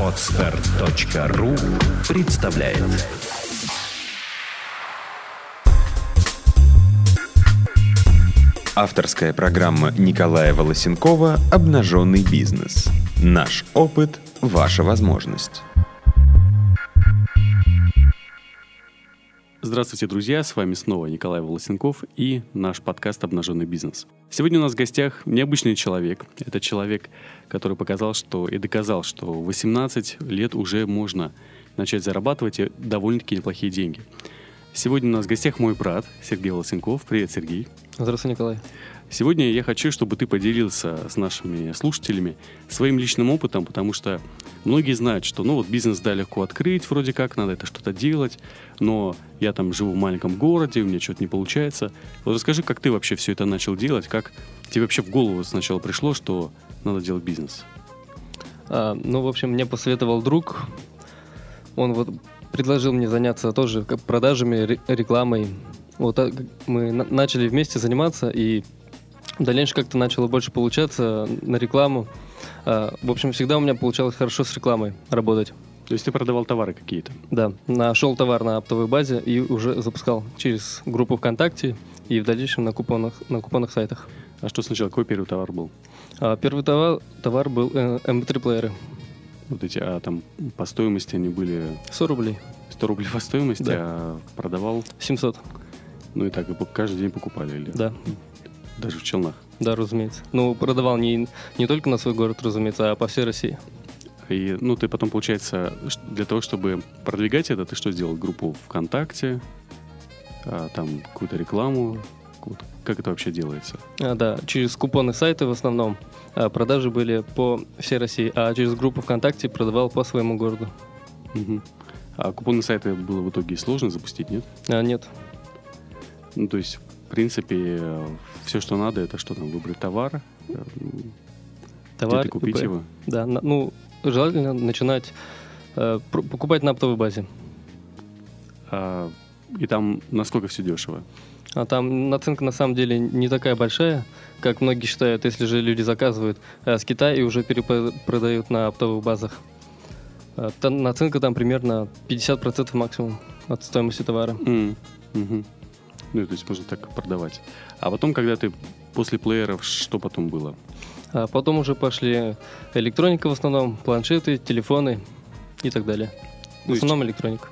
Отстар.ру представляет Авторская программа Николая Волосенкова «Обнаженный бизнес». Наш опыт – ваша возможность. Здравствуйте, друзья! С вами снова Николай Волосенков и наш подкаст «Обнаженный бизнес». Сегодня у нас в гостях необычный человек. Это человек, который показал, что и доказал, что в 18 лет уже можно начать зарабатывать и довольно-таки неплохие деньги. Сегодня у нас в гостях мой брат Сергей Волосенков. Привет, Сергей. Здравствуй, Николай. Сегодня я хочу, чтобы ты поделился с нашими слушателями своим личным опытом, потому что многие знают, что ну вот бизнес да легко открыть, вроде как надо это что-то делать, но я там живу в маленьком городе, у меня что-то не получается. Вот расскажи, как ты вообще все это начал делать, как тебе вообще в голову сначала пришло, что надо делать бизнес? А, ну, в общем, мне посоветовал друг. Он вот предложил мне заняться тоже продажами, рекламой. Вот мы начали вместе заниматься, и в дальнейшем как-то начало больше получаться на рекламу. А, в общем, всегда у меня получалось хорошо с рекламой работать. То есть ты продавал товары какие-то? Да, нашел товар на оптовой базе и уже запускал через группу ВКонтакте и в дальнейшем на купонных, на купонных сайтах. А что сначала, какой первый товар был? А, первый товар, товар был э, MP3-плееры. Вот эти, а там по стоимости они были... 100 рублей. 100 рублей по стоимости, да. а продавал? 700. Ну и так, каждый день покупали? Или? Да. Даже в Челнах? Да, разумеется. Ну, продавал не, не только на свой город, разумеется, а по всей России. И, ну, ты потом, получается, для того, чтобы продвигать это, ты что сделал? Группу ВКонтакте, а, там какую-то рекламу, как это вообще делается? А, да, через купонные сайты в основном. А продажи были по всей России, а через группу ВКонтакте продавал по своему городу. Угу. А купонные сайты было в итоге сложно запустить, нет? А, нет. Ну, то есть в принципе, все, что надо, это что там, выбрать товар, товар где купить ИП. его. Да, ну, желательно начинать э, покупать на оптовой базе. А, и там насколько все дешево? А там наценка на самом деле не такая большая, как многие считают, если же люди заказывают а с Китая и уже перепродают на оптовых базах. А, там, наценка там примерно 50% максимум от стоимости товара. Mm. Mm-hmm. Ну, то есть можно так продавать. А потом, когда ты после плееров, что потом было? А потом уже пошли электроника в основном, планшеты, телефоны и так далее. В основном электроника.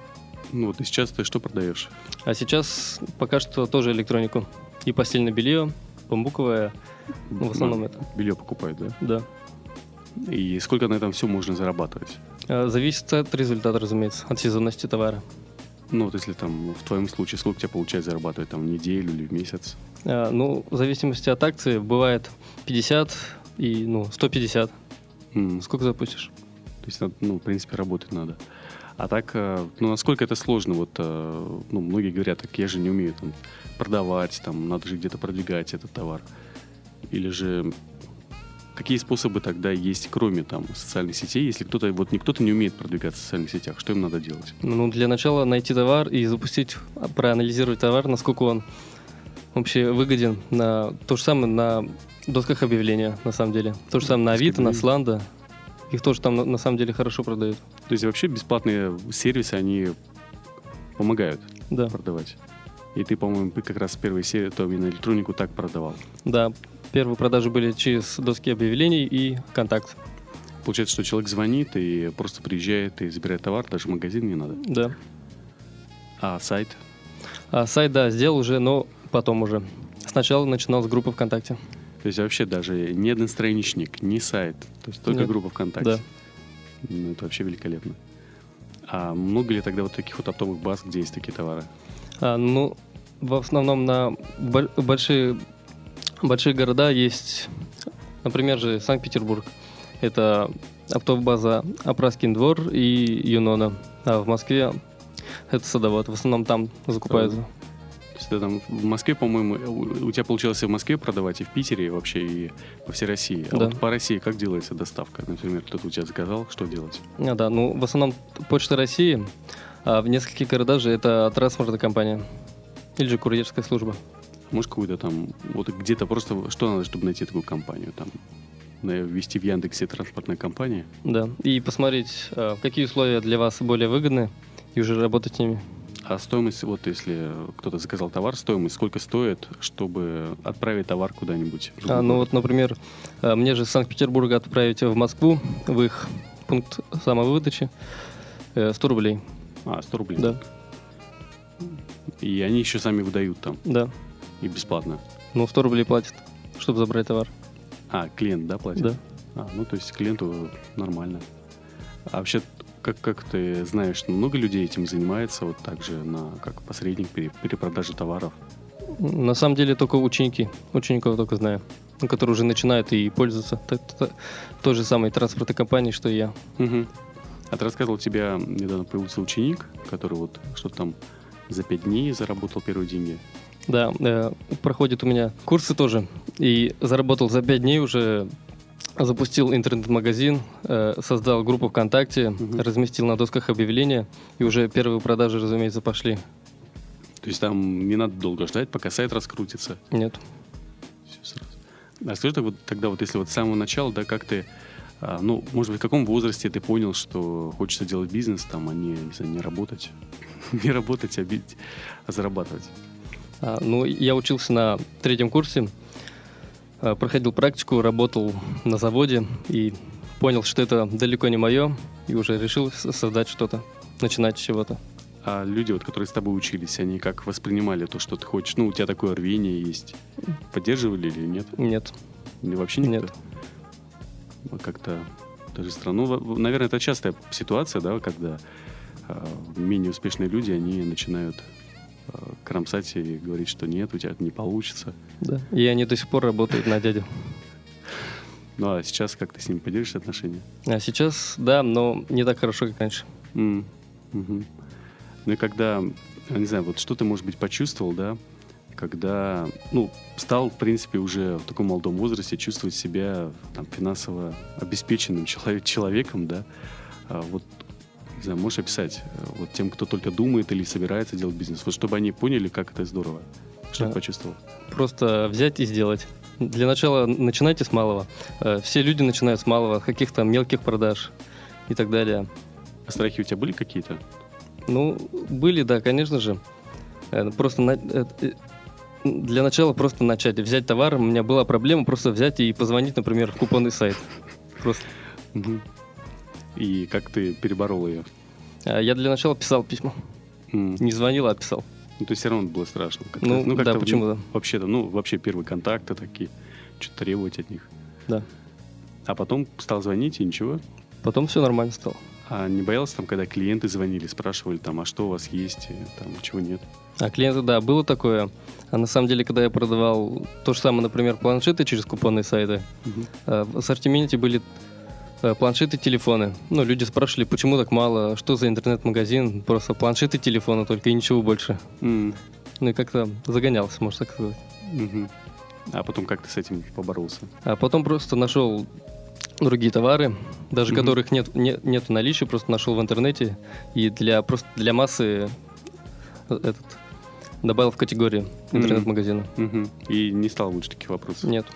Ну вот и сейчас ты что продаешь? А сейчас пока что тоже электронику. И постельное белье, бамбуковое, ну, в основном а, это. Белье покупают, да? Да. И сколько на этом все можно зарабатывать? А, зависит от результата, разумеется, от сезонности товара. Ну, вот если там в твоем случае, сколько тебе получается зарабатывать, там, в неделю или в месяц? А, ну, в зависимости от акции, бывает 50 и, ну, 150. Mm. Сколько запустишь? То есть, ну, в принципе, работать надо. А так, э, ну, насколько это сложно? Вот, э, ну, многие говорят, так я же не умею там продавать, там, надо же где-то продвигать этот товар. Или же Какие способы тогда есть, кроме там социальных сетей, если кто-то вот не кто-то не умеет продвигаться в социальных сетях, что им надо делать? Ну, для начала найти товар и запустить, проанализировать товар, насколько он вообще выгоден на то же самое на досках объявления, на самом деле. То же самое на Авито, на Сланда. Их тоже там на, на самом деле хорошо продают. То есть вообще бесплатные сервисы, они помогают да. продавать. И ты, по-моему, как раз в первой серии, то именно электронику так продавал. Да, Первые продажи были через доски объявлений и контакт. Получается, что человек звонит и просто приезжает и забирает товар, даже в магазин не надо? Да. А сайт? А сайт, да, сделал уже, но потом уже. Сначала начинал с группы ВКонтакте. То есть вообще даже ни один страничник, ни сайт, то есть только Нет. группа ВКонтакте? Да. Ну, это вообще великолепно. А много ли тогда вот таких вот оптовых баз, где есть такие товары? А, ну, в основном на большие большие города есть, например же, Санкт-Петербург. Это автобаза Апраскин двор и Юнона. А в Москве это садовод. В основном там закупаются. То есть там в Москве, по-моему, у тебя получилось и в Москве продавать, и в Питере, и вообще, и по всей России. А да. вот по России как делается доставка? Например, кто-то у тебя заказал, что делать? А, да, ну, в основном Почта России, а в нескольких городах же это транспортная компания или же курьерская служба. Может, какую-то там, вот где-то просто, что надо, чтобы найти такую компанию там? ввести в Яндексе транспортная компания. Да. И посмотреть, а, какие условия для вас более выгодны, и уже работать с ними. А стоимость, вот если кто-то заказал товар, стоимость, сколько стоит, чтобы отправить товар куда-нибудь? А, ну вот, например, а, мне же с Санкт-Петербурга отправить в Москву, в их пункт самовыдачи, 100 э, рублей. А, 100 рублей? Да. И они еще сами выдают там? Да. И бесплатно? Ну, 100 рублей платят, чтобы забрать товар. А, клиент, да, платит? Да. А, ну, то есть клиенту нормально. А вообще, как, как ты знаешь, много людей этим занимается, вот так же на, как посредник при перепродаже товаров? На самом деле только ученики. Учеников только знаю. Которые уже начинают и пользуются той же самой транспортной компанией, что и я. Угу. А ты рассказывал, у тебя недавно появился ученик, который вот что-то там за пять дней заработал первые деньги. Да, э, проходит у меня курсы тоже. И заработал за пять дней уже запустил интернет-магазин, э, создал группу ВКонтакте, угу. разместил на досках объявления, и уже первые продажи, разумеется, пошли. То есть там не надо долго ждать, пока сайт раскрутится? Нет. Все сразу. А скажи вот, тогда, вот если вот с самого начала, да, как ты, а, ну, может быть, в каком возрасте ты понял, что хочется делать бизнес, там, а не, не, знаю, не работать? не работать, а, бить, а зарабатывать? А, ну, я учился на третьем курсе, а, проходил практику, работал на заводе и понял, что это далеко не мое, и уже решил создать что-то, начинать с чего-то. А люди, вот, которые с тобой учились, они как воспринимали то, что ты хочешь? Ну, у тебя такое рвение есть. Поддерживали или нет? Нет. Или вообще никто? Нет. Как-то даже странно. Ну, наверное, это частая ситуация, да, когда э, менее успешные люди, они начинают кромсать и говорить, что нет, у тебя это не получится. Да, и они до сих пор работают на дядю. Ну а сейчас как ты с ними поделишься отношения? А сейчас, да, но не так хорошо, как раньше. Mm. Угу. Ну и когда, не знаю, вот что ты, может быть, почувствовал, да, когда, ну, стал, в принципе, уже в таком молодом возрасте чувствовать себя там, финансово обеспеченным человек, человеком, да, а вот не знаю, можешь описать э, вот тем, кто только думает или собирается делать бизнес, вот чтобы они поняли, как это здорово, что да. ты почувствовал? Просто взять и сделать. Для начала начинайте с малого. Э, все люди начинают с малого, каких-то мелких продаж и так далее. А страхи у тебя были какие-то? Ну, были, да, конечно же. Э, просто на... для начала просто начать. Взять товар, у меня была проблема просто взять и позвонить, например, в купонный сайт. Просто. И как ты переборол ее? А, я для начала писал письма. Mm. Не звонил, а писал. Ну, то есть все равно было страшно. Как ну, ну да, почему да. Вообще-то, ну, вообще первые контакты такие, что-то требовать от них. Да. А потом стал звонить и ничего? Потом все нормально стало. А не боялся там, когда клиенты звонили, спрашивали там, а что у вас есть, и, там, чего нет? А клиенты, да, было такое. А на самом деле, когда я продавал то же самое, например, планшеты через купонные сайты, угу. в ассортименте были Э, планшеты, телефоны. Ну, люди спрашивали, почему так мало, что за интернет-магазин, просто планшеты, телефоны только и ничего больше. Mm. Ну и как-то загонялся, можно так сказать. Mm-hmm. А потом как ты с этим поборолся? А потом просто нашел другие товары, даже mm-hmm. которых нет, нет, нет в наличии, просто нашел в интернете и для просто для массы э, этот добавил в категорию интернет-магазина. Mm-hmm. И не стал лучше таких вопросов? Нет.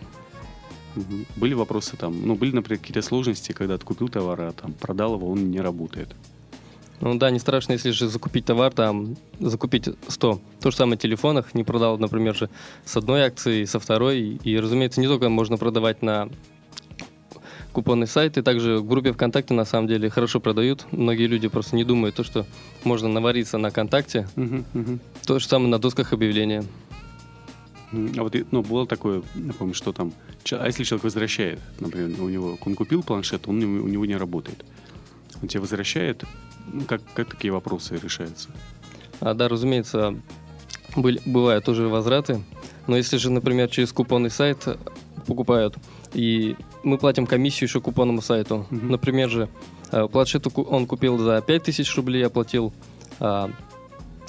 Угу. Были вопросы там, ну, были, например, какие-то сложности, когда ты купил товар, а там продал его, он не работает. Ну да, не страшно, если же закупить товар, там, закупить 100. То же самое в телефонах, не продал, например, же с одной акции, со второй. И, разумеется, не только можно продавать на купонный сайт, и также в группе ВКонтакте на самом деле хорошо продают. Многие люди просто не думают, то, что можно навариться на ВКонтакте. Uh-huh, uh-huh. То же самое на досках объявления. А вот ну, было такое, я помню, что там, а если человек возвращает, например, у него, он купил планшет, он у него не работает, он тебе возвращает, ну, как, как такие вопросы решаются? А, да, разумеется, были, бывают тоже возвраты, но если же, например, через купонный сайт покупают, и мы платим комиссию еще купонному сайту, угу. например же, э, планшет он купил за 5000 рублей, оплатил, а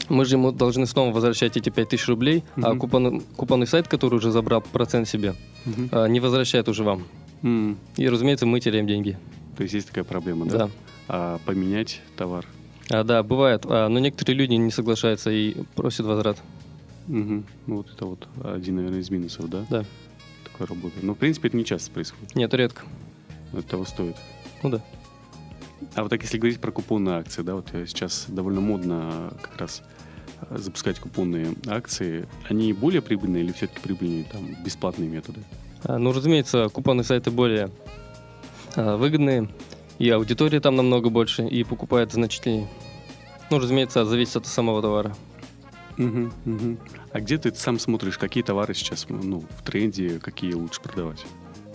мы же ему должны снова возвращать эти 5000 рублей, mm-hmm. а купон, купонный сайт, который уже забрал процент себе, mm-hmm. не возвращает уже вам. Mm-hmm. И, разумеется, мы теряем деньги. То есть есть такая проблема, да? Да. А поменять товар? А, да, бывает. А, но некоторые люди не соглашаются и просят возврат. Угу. Ну, вот это вот один, наверное, из минусов, да? Да. такое работает. Но, в принципе, это не часто происходит. Нет, редко. Это того стоит. Ну да. А вот так, если говорить про купонные акции, да, вот сейчас довольно модно как раз э, запускать купонные акции, они более прибыльные или все-таки прибыльнее там бесплатные методы? А, Ну, разумеется, купонные сайты более а, выгодные, и аудитория там намного больше, и покупает значительнее. Ну, разумеется, зависит от самого товара. Мгм, мгм. А где ты сам смотришь, какие товары сейчас ну, в тренде, какие лучше продавать?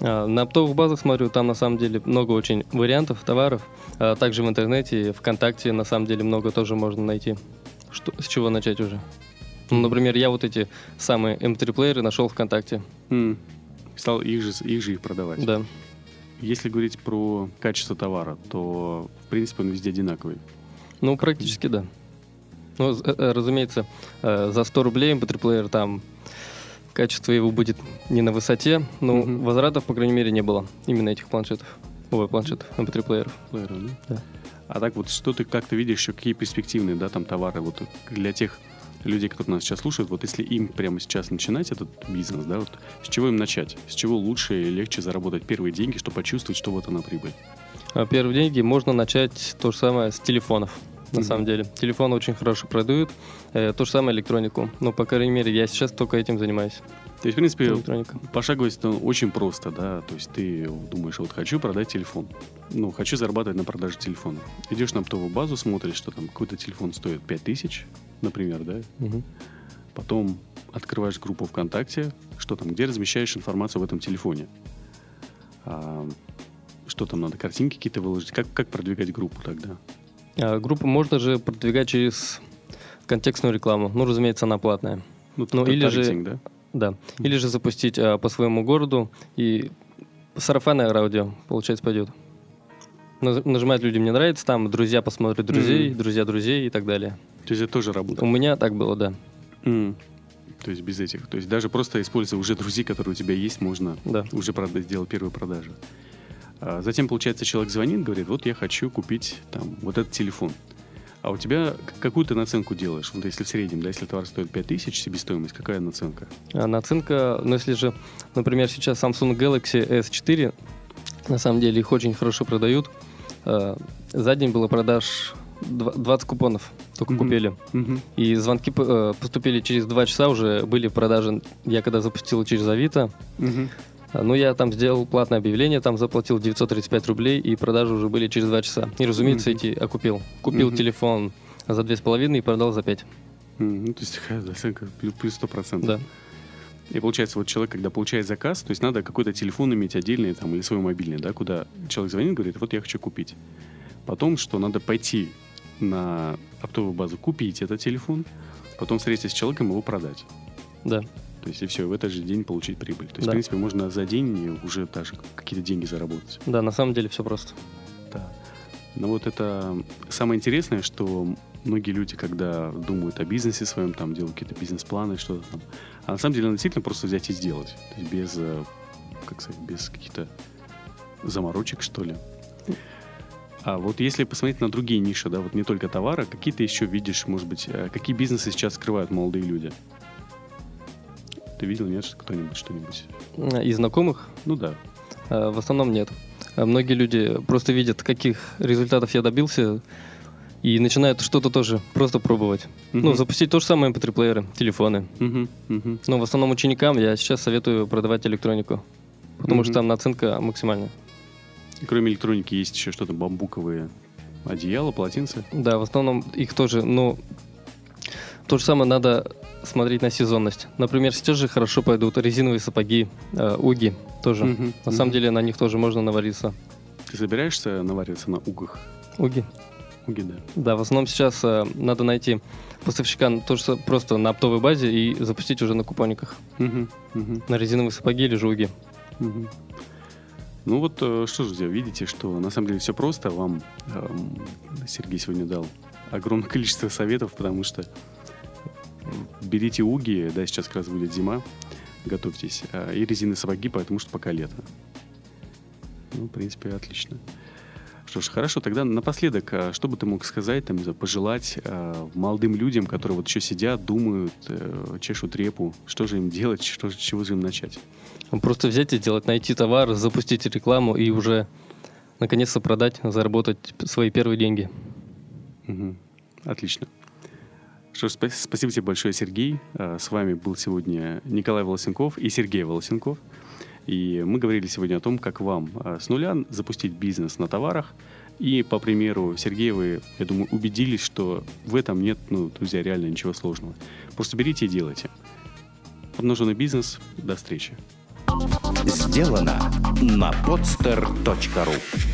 А, На оптовых базах смотрю, там на самом деле много очень вариантов товаров. А Также в интернете, ВКонтакте на самом деле много тоже можно найти. Что, с чего начать уже? Ну, например, я вот эти самые M3-плееры нашел ВКонтакте. М, Стал их же, их же их продавать. Да. Если говорить про качество товара, то в принципе он везде одинаковый. Ну, практически да. Ну, э, э, разумеется, э, за 100 рублей MP3-плеер там качество его будет не на высоте, но Мгм. возвратов, по крайней мере, не было именно этих планшетов. Ой, планшетов, MP3-плееров. Плееры, да? Да. А так вот, что ты как ты видишь, еще какие перспективные, да, там товары вот для тех людей, которые нас сейчас слушают, вот если им прямо сейчас начинать этот бизнес, да, вот с чего им начать? С чего лучше и легче заработать первые деньги, чтобы почувствовать, что вот она прибыль? А Первые деньги можно начать то же самое с телефонов. На Мгм. самом деле. Телефоны очень хорошо продают. Э, то же самое электронику. Ну, по крайней мере, я сейчас только этим занимаюсь. То есть, в принципе, Электроника. пошаговость это очень просто, да, то есть ты думаешь, вот хочу продать телефон, ну, хочу зарабатывать на продаже телефона. Идешь на оптовую базу, смотришь, что там какой-то телефон стоит 5000, например, да, Мгм. Потом открываешь группу ВКонтакте, что там, где размещаешь информацию в этом телефоне. А, что там надо, картинки какие-то выложить? Как, как продвигать группу тогда? А, группу можно же продвигать через контекстную рекламу. Ну, разумеется, она платная. Ну, Ну, или же- да? Да. Или же запустить а, по своему городу и сарафанное радио, получается, пойдет. Наж- Нажимать люди мне нравится, там друзья посмотрят друзей, Мгм. друзья друзей и так далее. То есть это тоже У работает? меня так было, да. М. То есть без этих. То есть даже просто используя уже друзей, которые у тебя есть, можно Да. уже прода- сделать первую продажу. А затем, получается, человек звонит, говорит, вот я хочу купить там вот этот телефон. А у тебя какую ты наценку делаешь? Вот если в среднем, да, если товар стоит 5000 себестоимость, какая наценка? А наценка, ну если же, например, сейчас Samsung Galaxy S4, на самом деле их очень хорошо продают. А, За день было продаж дв- 20 купонов, только Мгм. купили. Мгм. И звонки э, поступили через 2 часа, уже были продажи, я когда запустил через Авито. Мгм. Ну, я там сделал платное объявление, там заплатил 935 рублей, и продажи уже были через 2 часа. И, разумеется, Мгм. эти окупил. Купил Мгм. телефон за 2,5 и продал за 5. Мгм. Ну, то есть такая плюс, плюс 100%. Да. И получается, вот человек, когда получает заказ, то есть надо какой-то телефон иметь отдельный там или свой мобильный, да, куда человек звонит, говорит, вот я хочу купить. Потом, что надо пойти на оптовую базу, купить этот телефон, потом встретиться с человеком и его продать. Да. То есть и все, в этот же день получить прибыль. То есть, Да. в принципе, можно за день уже даже какие-то деньги заработать. Да, на самом деле все просто. Да. Но вот это самое интересное, что многие люди, когда думают о бизнесе своем, там делают какие-то бизнес-планы, что-то там, а на самом деле надо действительно просто взять и сделать. То есть без, э, как сказать, без каких-то заморочек, что ли. А вот если посмотреть на другие ниши, да, вот не только товары, какие ты еще видишь, может быть, э, какие бизнесы сейчас скрывают молодые люди? Ты видел, нет, что- кто-нибудь что-нибудь? Из знакомых Ну да. А, В основном нет. А Многие люди просто видят, каких результатов я добился, и начинают что-то тоже просто пробовать. Ну, Мгм. запустить то же самое MP3-плееры, телефоны. Мгм, мгм. Но в основном ученикам я сейчас советую продавать электронику, потому Мгм. что там наценка максимальная. И Кроме электроники есть еще что-то бамбуковые одеяла, полотенца. Да, в основном их тоже, ну, то же самое надо смотреть на сезонность. Например, сейчас же хорошо пойдут резиновые сапоги, э, уги тоже. Мгм, На самом мгм. деле на них тоже можно навариться. Ты собираешься навариваться на угах? Уги. Уги, да. Да, в основном сейчас э, надо найти поставщика тоже со- просто на оптовой базе и запустить уже на купониках. Мгм, мгм, На резиновые сапоги или жуги. мгм. Ну вот, э, что же, друзья, видите, что на самом деле все просто. Вам эм, Сергей сегодня дал огромное количество советов, потому что берите уги, да, сейчас как раз будет зима, готовьтесь, а, и резиновые сапоги, потому что пока лето. Ну, в принципе, отлично. Что ж, хорошо, тогда напоследок, а, что бы ты мог сказать, там, пожелать э, молодым людям, которые вот еще сидят, думают, э, чешут репу, что же им делать, что, чего же им начать? Просто взять и сделать, найти товар, запустить рекламу и уже наконец-то продать, заработать свои первые деньги. Угу. Отлично. Что ж, спасибо тебе большое, Сергей. С вами был сегодня Николай Волосенков и Сергей Волосенков. И мы говорили сегодня о том, как вам а, с нуля запустить бизнес на товарах. И по примеру Сергея вы, я думаю, убедились, что в этом нет, ну, друзья, реально ничего сложного. Просто берите и делайте. Обнаженный бизнес. До встречи. Сделано на podster.ru